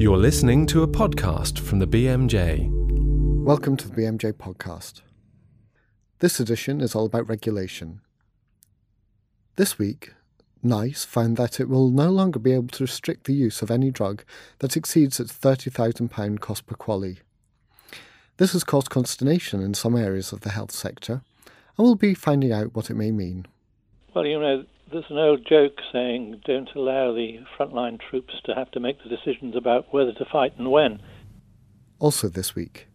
You're listening to a podcast from the BMJ. Welcome to the BMJ podcast. This edition is all about regulation. This week, NICE found that it will no longer be able to restrict the use of any drug that exceeds its £30,000 cost per QALY. This has caused consternation in some areas of the health sector, and we'll be finding out what it may mean. Well, you know, there's an old joke saying, don't allow the frontline troops to have to make the decisions about whether to fight and when. Also, this week,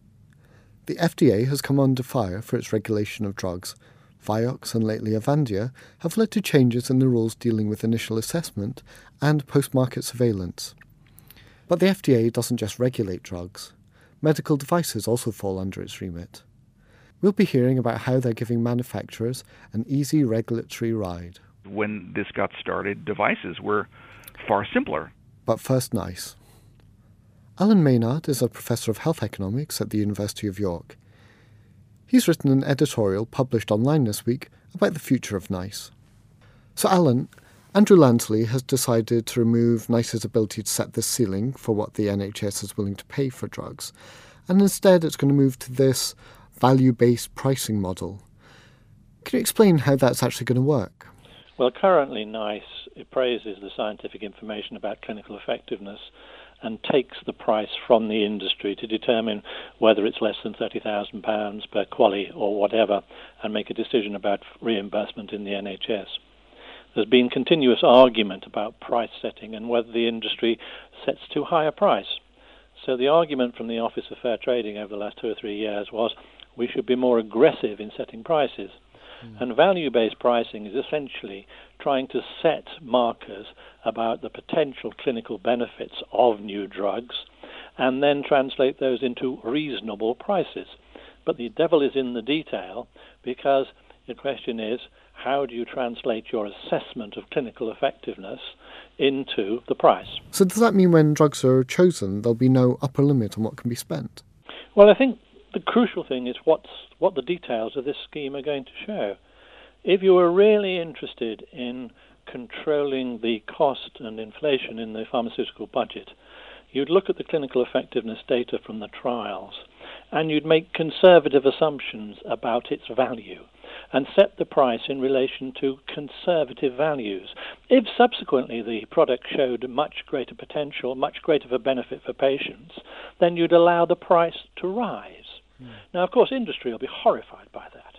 the FDA has come under fire for its regulation of drugs. Vioxx and lately Avandia have led to changes in the rules dealing with initial assessment and post market surveillance. But the FDA doesn't just regulate drugs, medical devices also fall under its remit. We'll be hearing about how they're giving manufacturers an easy regulatory ride. When this got started, devices were far simpler. But first, NICE. Alan Maynard is a professor of health economics at the University of York. He's written an editorial published online this week about the future of NICE. So, Alan, Andrew Lansley has decided to remove NICE's ability to set the ceiling for what the NHS is willing to pay for drugs, and instead it's going to move to this value based pricing model. Can you explain how that's actually going to work? Well, currently, NICE appraises the scientific information about clinical effectiveness and takes the price from the industry to determine whether it's less than £30,000 per QALY or whatever and make a decision about reimbursement in the NHS. There's been continuous argument about price setting and whether the industry sets too high a price. So the argument from the Office of Fair Trading over the last two or three years was we should be more aggressive in setting prices. Mm. And value based pricing is essentially trying to set markers about the potential clinical benefits of new drugs and then translate those into reasonable prices. But the devil is in the detail because the question is how do you translate your assessment of clinical effectiveness into the price? So, does that mean when drugs are chosen, there'll be no upper limit on what can be spent? Well, I think the crucial thing is what's, what the details of this scheme are going to show. If you are really interested in controlling the cost and inflation in the pharmaceutical budget, you'd look at the clinical effectiveness data from the trials and you'd make conservative assumptions about its value and set the price in relation to conservative values. If subsequently the product showed much greater potential, much greater of a benefit for patients, then you'd allow the price to rise. Mm. Now, of course, industry will be horrified by that.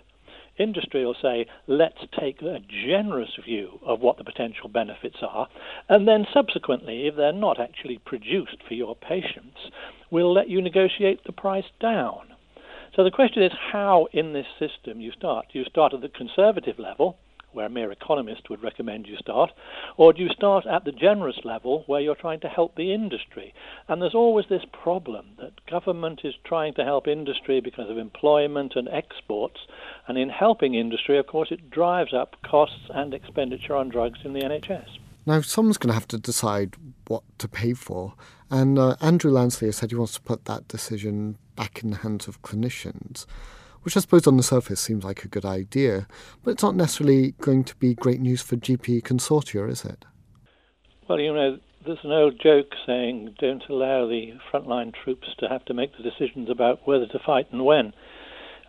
Industry will say, let's take a generous view of what the potential benefits are, and then subsequently, if they're not actually produced for your patients, we'll let you negotiate the price down. So the question is how in this system you start. You start at the conservative level, where a mere economist would recommend you start, or do you start at the generous level where you're trying to help the industry? And there's always this problem that government is trying to help industry because of employment and exports, and in helping industry, of course, it drives up costs and expenditure on drugs in the NHS. Now, someone's going to have to decide what to pay for, and uh, Andrew Lansley has said he wants to put that decision back in the hands of clinicians which I suppose on the surface seems like a good idea, but it's not necessarily going to be great news for GP consortia, is it? Well, you know, there's an old joke saying, don't allow the frontline troops to have to make the decisions about whether to fight and when.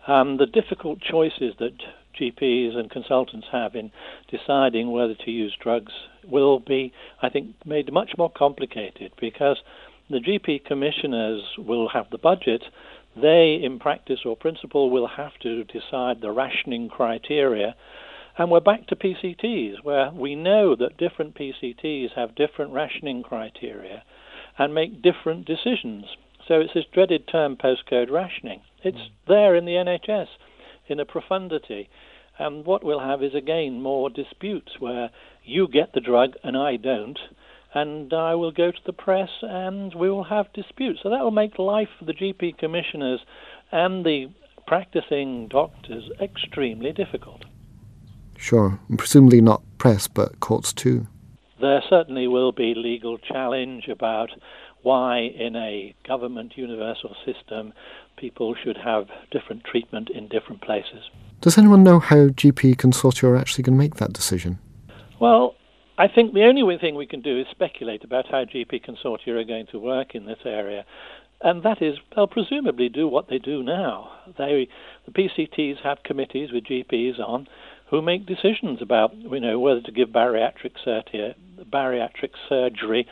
Um, the difficult choices that GPs and consultants have in deciding whether to use drugs will be, I think, made much more complicated because the GP commissioners will have the budget they, in practice or principle, will have to decide the rationing criteria. And we're back to PCTs, where we know that different PCTs have different rationing criteria and make different decisions. So it's this dreaded term postcode rationing. It's mm. there in the NHS in a profundity. And what we'll have is again more disputes where you get the drug and I don't, and I will go to the press and we will have disputes. So that will make life for the GP commissioners and the practicing doctors extremely difficult. Sure, and presumably not press, but courts too. There certainly will be legal challenge about why, in a government universal system, people should have different treatment in different places. Does anyone know how GP consortia are actually going to make that decision? Well, I think the only thing we can do is speculate about how GP consortia are going to work in this area. And that is, they'll presumably do what they do now. They, the PCTs have committees with GPs on who make decisions about, you know, whether to give bariatric, bariatric surgery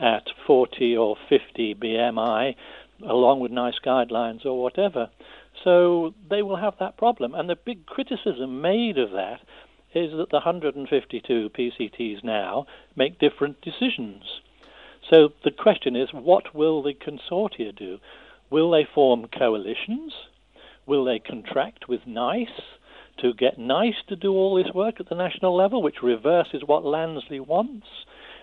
at 40 or 50 BMI, along with NICE guidelines or whatever. So they will have that problem. And the big criticism made of that is that the 152 PCTs now make different decisions. So the question is what will the consortia do? Will they form coalitions? Will they contract with NICE to get NICE to do all this work at the national level, which reverses what Lansley wants?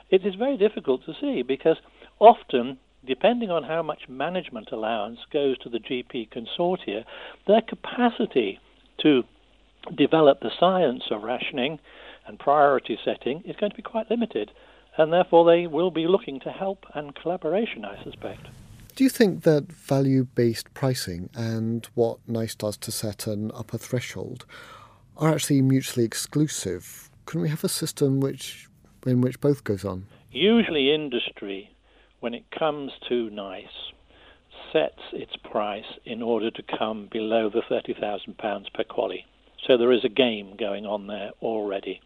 It is very difficult to see because often depending on how much management allowance goes to the GP consortia, their capacity to develop the science of rationing and priority setting is going to be quite limited, and therefore they will be looking to help and collaboration, I suspect. Do you think that value based pricing and what NICE does to set an upper threshold are actually mutually exclusive? Can we have a system which in which both goes on? Usually industry when it comes to NICE, sets its price in order to come below the £30,000 per QALY. So there is a game going on there already.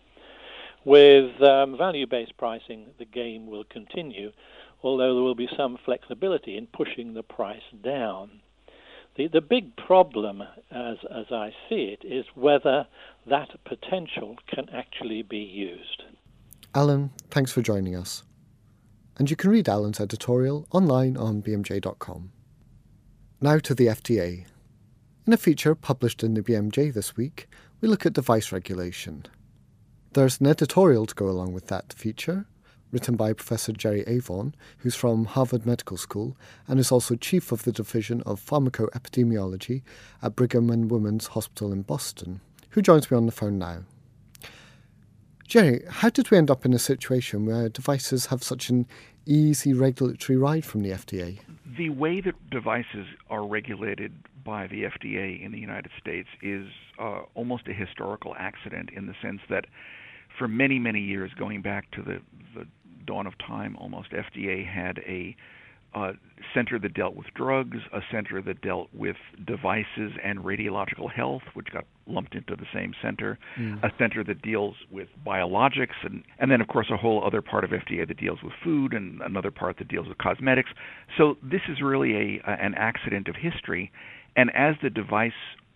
With um, value based pricing, the game will continue, although there will be some flexibility in pushing the price down. The, the big problem, as, as I see it, is whether that potential can actually be used. Alan, thanks for joining us and you can read Alan's editorial online on bmj.com. Now to the FDA. In a feature published in the BMJ this week, we look at device regulation. There's an editorial to go along with that feature, written by Professor Jerry Avorn, who's from Harvard Medical School and is also chief of the Division of Pharmacoepidemiology at Brigham and Women's Hospital in Boston, who joins me on the phone now. Jerry, how did we end up in a situation where devices have such an easy regulatory ride from the FDA? The way that devices are regulated by the FDA in the United States is uh, almost a historical accident in the sense that for many, many years, going back to the, the dawn of time almost, FDA had a a center that dealt with drugs, a center that dealt with devices and radiological health, which got lumped into the same center, mm. a center that deals with biologics, and, and then, of course, a whole other part of FDA that deals with food, and another part that deals with cosmetics. So this is really a, a an accident of history. And as the device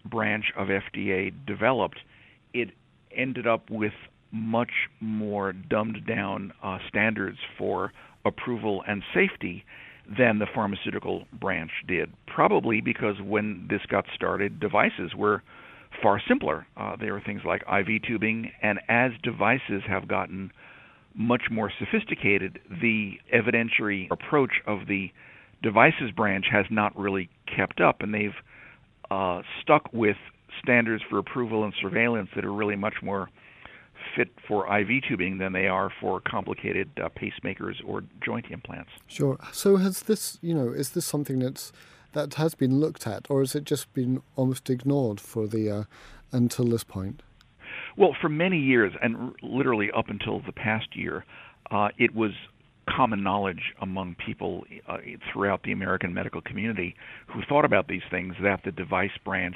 branch of FDA developed, it ended up with much more dumbed down uh, standards for approval and safety than the pharmaceutical branch did. Probably because when this got started, devices were far simpler. Uh, they were things like IV tubing, and as devices have gotten much more sophisticated, the evidentiary approach of the devices branch has not really kept up, and they've uh, stuck with standards for approval and surveillance that are really much more fit for IV tubing than they are for complicated uh, pacemakers or joint implants. Sure. So has this, you know, is this something that's that has been looked at, or has it just been almost ignored for the uh, until this point? Well, for many years, and literally up until the past year, uh, it was common knowledge among people uh, throughout the American medical community who thought about these things that the device branch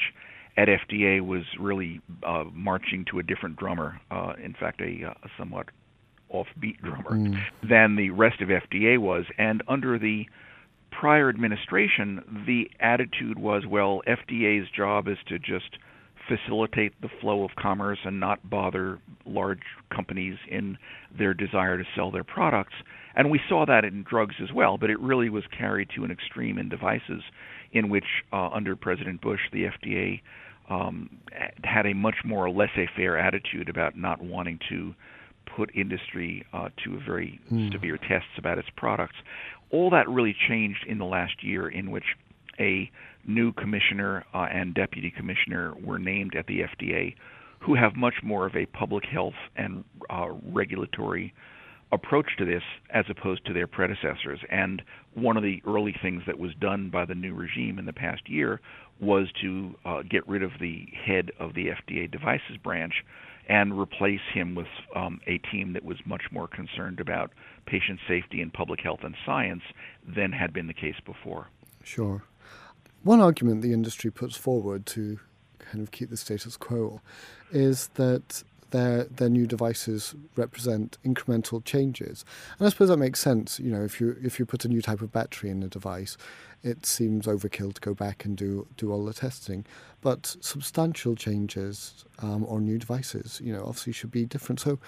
at FDA was really uh, marching to a different drummer. Uh, in fact, a, uh, a somewhat offbeat drummer mm. than the rest of FDA was. And under the prior administration, the attitude was, well, FDA's job is to just facilitate the flow of commerce and not bother large companies in their desire to sell their products. And we saw that in drugs as well, but it really was carried to an extreme in devices, in which, uh, under President Bush, the FDA um, had a much more laissez-faire attitude about not wanting to put industry uh, to very mm. severe tests about its products. All that really changed in the last year, in which a new commissioner uh, and deputy commissioner were named at the FDA, who have much more of a public health and uh, regulatory approach to this as opposed to their predecessors. And one of the early things that was done by the new regime in the past year was to uh, get rid of the head of the FDA devices branch and replace him with um, a team that was much more concerned about patient safety and public health and science than had been the case before. Sure. One argument the industry puts forward to kind of keep the status quo is that their their new devices represent incremental changes. And I suppose that makes sense. You know, if you if you put a new type of battery in a device, it seems overkill to go back and do do all the testing. But substantial changes um, or new devices, you know, obviously should be different. So,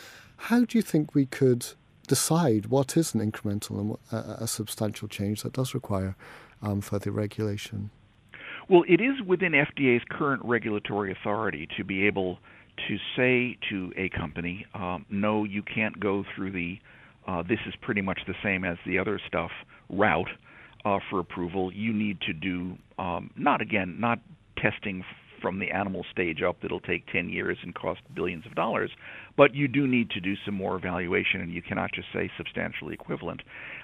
how do you think we could decide what is an incremental and a, a substantial change that does require um, further regulation? Well, it is within FDA's current regulatory authority to be able to say to a company, um, no, you can't go through the uh, this is pretty much the same as the other stuff route uh, for approval. You need to do um, not again not testing from the animal stage up that'll take 10 years and cost billions of dollars, but you do need to do some more evaluation, and you cannot just say substantially equivalent.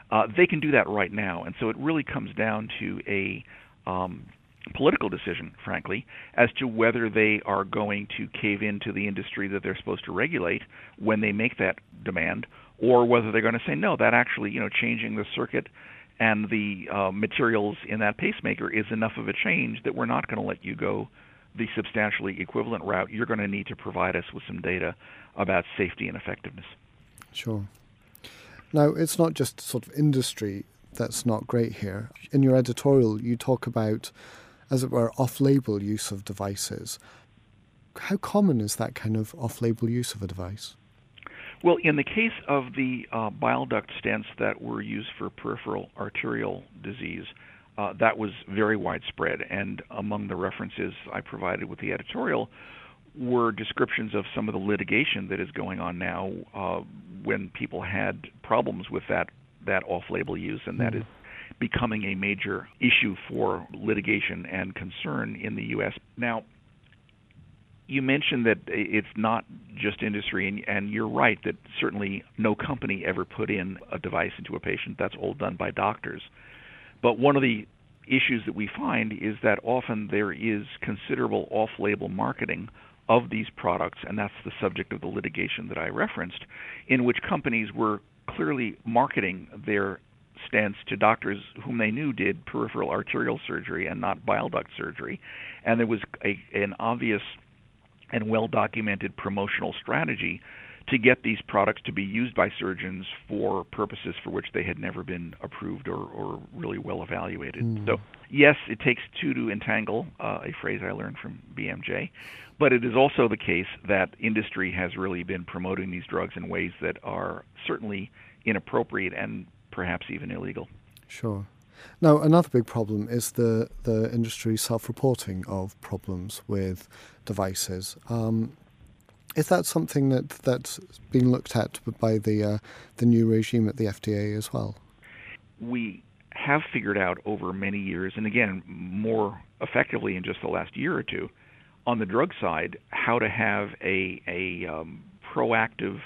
Uh, they can do that right now, and so it really comes down to a um, political decision, frankly, as to whether they are going to cave into the industry that they're supposed to regulate when they make that demand, or whether they're going to say no. That actually, you know, changing the circuit and the uh, materials in that pacemaker is enough of a change that we're not going to let you go the substantially equivalent route. You're going to need to provide us with some data about safety and effectiveness. Sure. Now, it's not just sort of industry that's not great here. In your editorial, you talk about as it were, off label use of devices. How common is that kind of off label use of a device? Well, in the case of the uh, bile duct stents that were used for peripheral arterial disease, uh, that was very widespread. And among the references I provided with the editorial were descriptions of some of the litigation that is going on now uh, when people had problems with that that off-label use, and mm-hmm. that is becoming a major issue for litigation and concern in the U.S. Now, you mentioned that it's not just industry, and, and, you're right that certainly no company ever put in a device into a patient. That's all done by doctors. But one of the issues that we find is that often there is considerable off label marketing of these products, and that's the subject of the litigation that I referenced, in which companies were clearly marketing their stents to doctors whom they knew did peripheral arterial surgery and not bile duct surgery, and there was a, an obvious and well documented promotional strategy to get these products to be used by surgeons for purposes for which they had never been approved or, or really well evaluated. Mm. So, yes, it takes two to entangle, uh, a phrase I learned from BMJ, but it is also the case that industry has really been promoting these drugs in ways that are certainly inappropriate and perhaps even illegal. Sure. Now, another big problem is the, the industry self reporting of problems with devices. Um, is that something that, that's being looked at by the, uh, the new regime at the FDA as well? We have figured out over many years, and again, more effectively in just the last year or two, on the drug side, how to have a, a um, proactive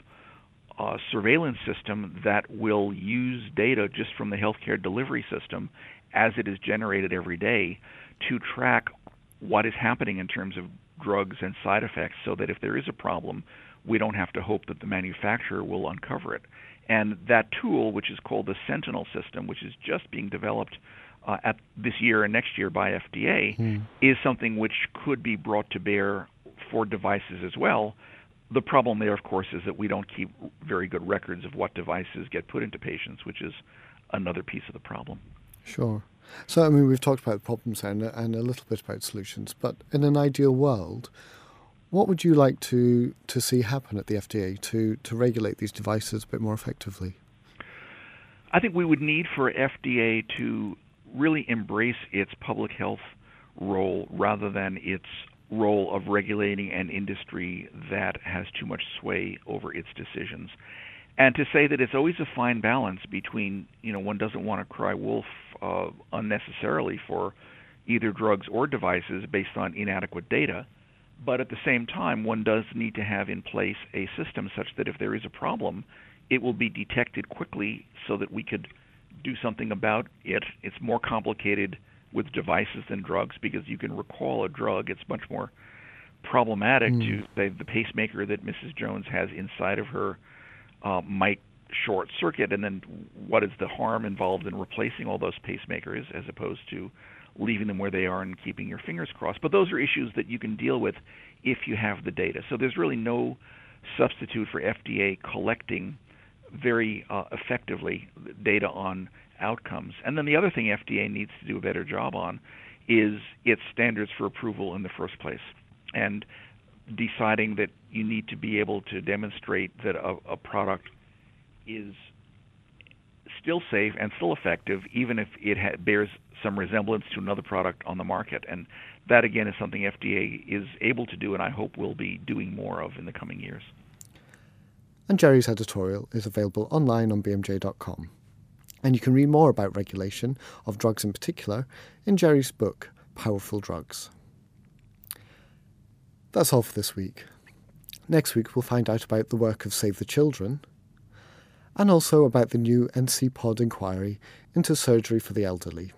uh, surveillance system that will use data just from the healthcare delivery system as it is generated every day to track what is happening in terms of drugs and side effects so that if there is a problem, we don't have to hope that the manufacturer will uncover it. And that tool, which is called the Sentinel system, which is just being developed uh, at this year and next year by FDA, mm. is something which could be brought to bear for devices as well the problem there, of course, is that we don't keep very good records of what devices get put into patients, which is another piece of the problem. Sure. So, I mean, we've talked about problems and, and a little bit about solutions, but in an ideal world, what would you like to, to see happen at the FDA to, to regulate these devices a bit more effectively? I think we would need for FDA to really embrace its public health role rather than its role of regulating an industry that has too much sway over its decisions. And to say that it's always a fine balance between, you know, one doesn't want to cry wolf uh, unnecessarily for either drugs or devices based on inadequate data, but at the same time, one does need to have in place a system such that if there is a problem, it will be detected quickly so that we could do something about it. It's more complicated with devices than drugs because you can recall a drug. It's much more problematic mm. to say the pacemaker that Mrs. Jones has inside of her uh, might short circuit, and then what is the harm involved in replacing all those pacemakers as opposed to leaving them where they are and keeping your fingers crossed? But those are issues that you can deal with if you have the data. So there's really no substitute for FDA collecting very uh, effectively data on outcomes. And then the other thing FDA needs to do a better job on is its standards for approval in the first place. And deciding that you need to be able to demonstrate that a, a product is still safe and still effective, even if it ha- bears some resemblance to another product on the market. And that, again, is something FDA is able to do, and I hope will be doing more of in the coming years. And Jerry's editorial is available online on bmj.com. And you can read more about regulation, of drugs in particular, in Jerry's book, Powerful Drugs. That's all for this week. Next week, we'll find out about the work of Save the Children and also about the new NCEPOD inquiry into surgery for the elderly.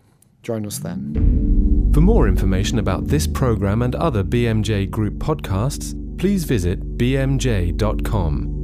Join us then. For more information about this programme and other BMJ Group podcasts, please visit bmj.com.